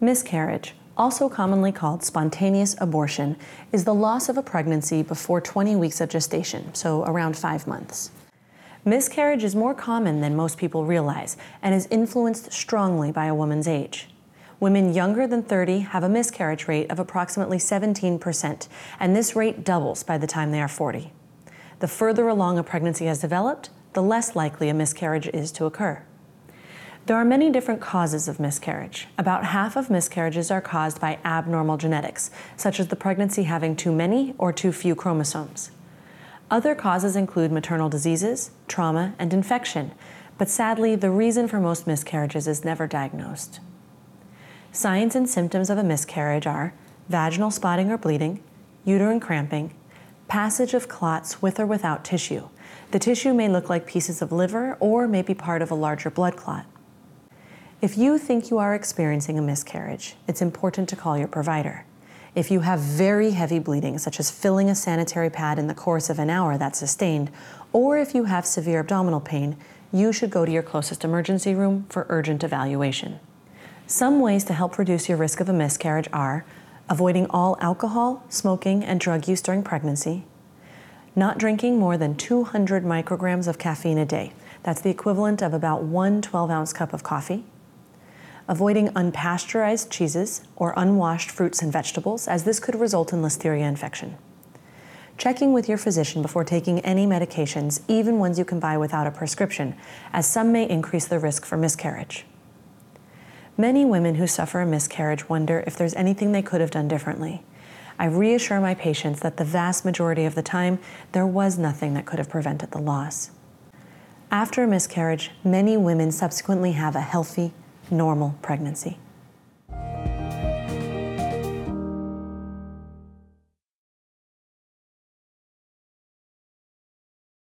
Miscarriage, also commonly called spontaneous abortion, is the loss of a pregnancy before 20 weeks of gestation, so around five months. Miscarriage is more common than most people realize and is influenced strongly by a woman's age. Women younger than 30 have a miscarriage rate of approximately 17%, and this rate doubles by the time they are 40. The further along a pregnancy has developed, the less likely a miscarriage is to occur. There are many different causes of miscarriage. About half of miscarriages are caused by abnormal genetics, such as the pregnancy having too many or too few chromosomes. Other causes include maternal diseases, trauma, and infection, but sadly, the reason for most miscarriages is never diagnosed. Signs and symptoms of a miscarriage are vaginal spotting or bleeding, uterine cramping, passage of clots with or without tissue. The tissue may look like pieces of liver or may be part of a larger blood clot. If you think you are experiencing a miscarriage, it's important to call your provider. If you have very heavy bleeding, such as filling a sanitary pad in the course of an hour that's sustained, or if you have severe abdominal pain, you should go to your closest emergency room for urgent evaluation. Some ways to help reduce your risk of a miscarriage are avoiding all alcohol, smoking, and drug use during pregnancy, not drinking more than 200 micrograms of caffeine a day. That's the equivalent of about one 12 ounce cup of coffee avoiding unpasteurized cheeses or unwashed fruits and vegetables, as this could result in listeria infection. Checking with your physician before taking any medications, even ones you can buy without a prescription, as some may increase the risk for miscarriage. Many women who suffer a miscarriage wonder if there's anything they could have done differently. I reassure my patients that the vast majority of the time, there was nothing that could have prevented the loss. After a miscarriage, many women subsequently have a healthy, normal pregnancy.